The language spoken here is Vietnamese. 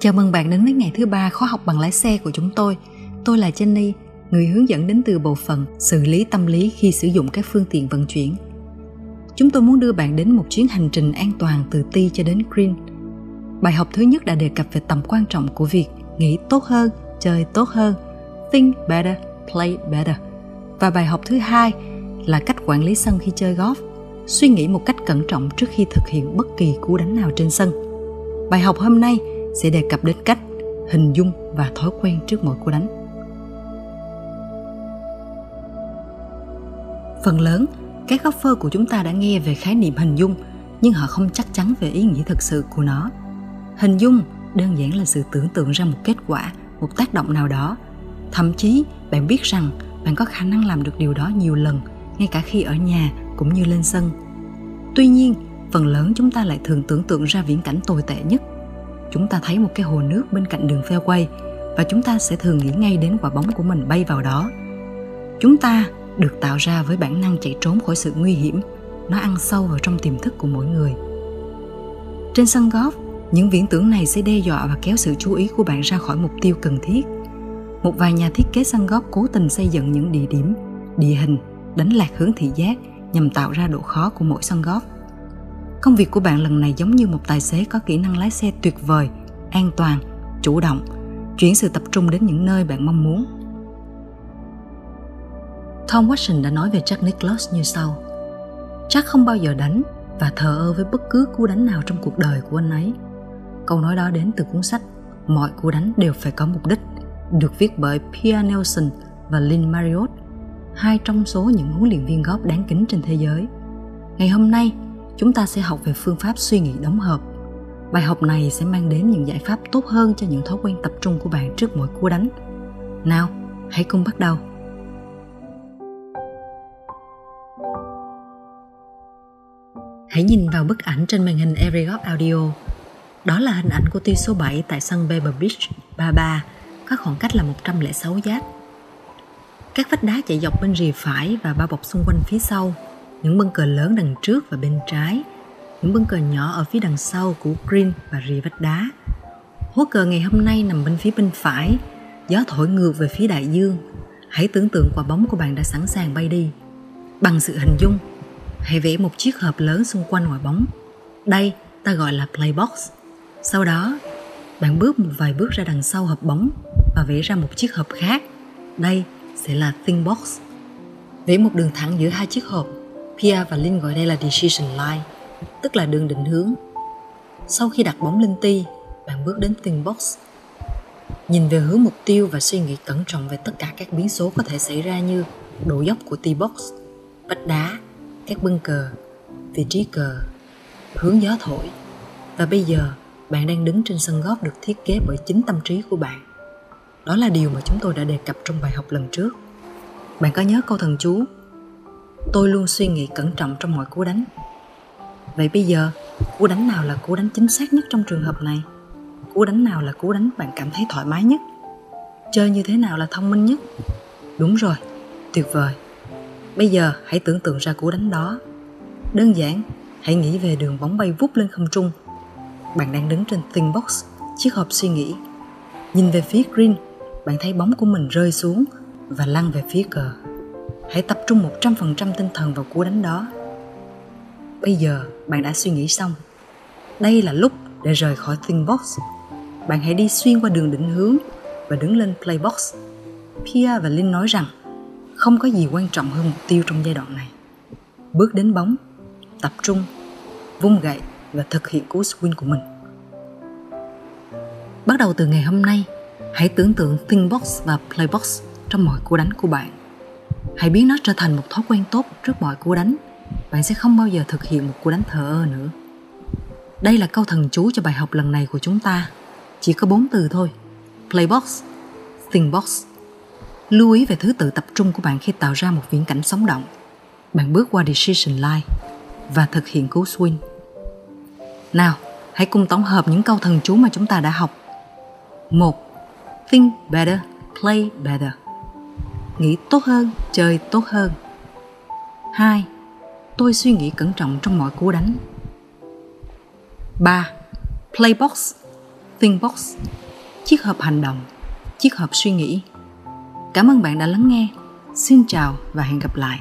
Chào mừng bạn đến với ngày thứ ba khóa học bằng lái xe của chúng tôi. Tôi là Jenny, người hướng dẫn đến từ bộ phận xử lý tâm lý khi sử dụng các phương tiện vận chuyển. Chúng tôi muốn đưa bạn đến một chuyến hành trình an toàn từ ti cho đến Green. Bài học thứ nhất đã đề cập về tầm quan trọng của việc nghĩ tốt hơn, chơi tốt hơn, think better, play better. Và bài học thứ hai là cách quản lý sân khi chơi golf, suy nghĩ một cách cẩn trọng trước khi thực hiện bất kỳ cú đánh nào trên sân. Bài học hôm nay sẽ đề cập đến cách hình dung và thói quen trước mỗi cú đánh. Phần lớn, các golfer của chúng ta đã nghe về khái niệm hình dung, nhưng họ không chắc chắn về ý nghĩa thực sự của nó. Hình dung đơn giản là sự tưởng tượng ra một kết quả, một tác động nào đó. Thậm chí, bạn biết rằng bạn có khả năng làm được điều đó nhiều lần, ngay cả khi ở nhà cũng như lên sân. Tuy nhiên, phần lớn chúng ta lại thường tưởng tượng ra viễn cảnh tồi tệ nhất chúng ta thấy một cái hồ nước bên cạnh đường fairway và chúng ta sẽ thường nghĩ ngay đến quả bóng của mình bay vào đó. Chúng ta được tạo ra với bản năng chạy trốn khỏi sự nguy hiểm, nó ăn sâu vào trong tiềm thức của mỗi người. Trên sân golf, những viễn tưởng này sẽ đe dọa và kéo sự chú ý của bạn ra khỏi mục tiêu cần thiết. Một vài nhà thiết kế sân golf cố tình xây dựng những địa điểm, địa hình, đánh lạc hướng thị giác nhằm tạo ra độ khó của mỗi sân golf Công việc của bạn lần này giống như một tài xế có kỹ năng lái xe tuyệt vời, an toàn, chủ động, chuyển sự tập trung đến những nơi bạn mong muốn. Tom Watson đã nói về Jack Nicklaus như sau. Jack không bao giờ đánh và thờ ơ với bất cứ cú đánh nào trong cuộc đời của anh ấy. Câu nói đó đến từ cuốn sách Mọi cú đánh đều phải có mục đích, được viết bởi Pia Nelson và Lynn Marriott, hai trong số những huấn luyện viên góp đáng kính trên thế giới. Ngày hôm nay, chúng ta sẽ học về phương pháp suy nghĩ đóng hợp bài học này sẽ mang đến những giải pháp tốt hơn cho những thói quen tập trung của bạn trước mỗi cú đánh nào hãy cùng bắt đầu Hãy nhìn vào bức ảnh trên màn hình Evergop Audio. Đó là hình ảnh của tuy số 7 tại sân Pebble Beach, 33, có khoảng cách là 106 giác. Các vách đá chạy dọc bên rìa phải và bao bọc xung quanh phía sau những bân cờ lớn đằng trước và bên trái, những bân cờ nhỏ ở phía đằng sau của green và rìa vách đá. Hố cờ ngày hôm nay nằm bên phía bên phải, gió thổi ngược về phía đại dương. Hãy tưởng tượng quả bóng của bạn đã sẵn sàng bay đi. Bằng sự hình dung, hãy vẽ một chiếc hộp lớn xung quanh quả bóng. Đây ta gọi là playbox. Sau đó, bạn bước một vài bước ra đằng sau hộp bóng và vẽ ra một chiếc hộp khác. Đây sẽ là thin box. Vẽ một đường thẳng giữa hai chiếc hộp Pia và Linh gọi đây là decision line, tức là đường định hướng. Sau khi đặt bóng lên ti, bạn bước đến từng box. Nhìn về hướng mục tiêu và suy nghĩ cẩn trọng về tất cả các biến số có thể xảy ra như độ dốc của ti box, vách đá, các bưng cờ, vị trí cờ, hướng gió thổi. Và bây giờ, bạn đang đứng trên sân góp được thiết kế bởi chính tâm trí của bạn. Đó là điều mà chúng tôi đã đề cập trong bài học lần trước. Bạn có nhớ câu thần chú tôi luôn suy nghĩ cẩn trọng trong mọi cú đánh. Vậy bây giờ, cú đánh nào là cú đánh chính xác nhất trong trường hợp này? Cú đánh nào là cú đánh bạn cảm thấy thoải mái nhất? Chơi như thế nào là thông minh nhất? Đúng rồi, tuyệt vời. Bây giờ, hãy tưởng tượng ra cú đánh đó. Đơn giản, hãy nghĩ về đường bóng bay vút lên không trung. Bạn đang đứng trên thin box, chiếc hộp suy nghĩ. Nhìn về phía green, bạn thấy bóng của mình rơi xuống và lăn về phía cờ hãy tập trung 100% tinh thần vào cú đánh đó. Bây giờ bạn đã suy nghĩ xong. Đây là lúc để rời khỏi Think box. Bạn hãy đi xuyên qua đường định hướng và đứng lên play box. Pia và Linh nói rằng không có gì quan trọng hơn mục tiêu trong giai đoạn này. Bước đến bóng, tập trung, vung gậy và thực hiện cú swing của mình. Bắt đầu từ ngày hôm nay, hãy tưởng tượng Think box và play box trong mọi cú đánh của bạn hãy biến nó trở thành một thói quen tốt trước mọi cú đánh. Bạn sẽ không bao giờ thực hiện một cú đánh thờ ơ nữa. Đây là câu thần chú cho bài học lần này của chúng ta. Chỉ có bốn từ thôi. Playbox think box lưu ý về thứ tự tập trung của bạn khi tạo ra một viễn cảnh sống động. Bạn bước qua decision line và thực hiện cú swing. Nào, hãy cùng tổng hợp những câu thần chú mà chúng ta đã học. Một, think better, play better nghĩ tốt hơn, chơi tốt hơn. 2. Tôi suy nghĩ cẩn trọng trong mọi cú đánh. 3. Playbox Thinkbox, chiếc hộp hành động, chiếc hộp suy nghĩ. Cảm ơn bạn đã lắng nghe. Xin chào và hẹn gặp lại.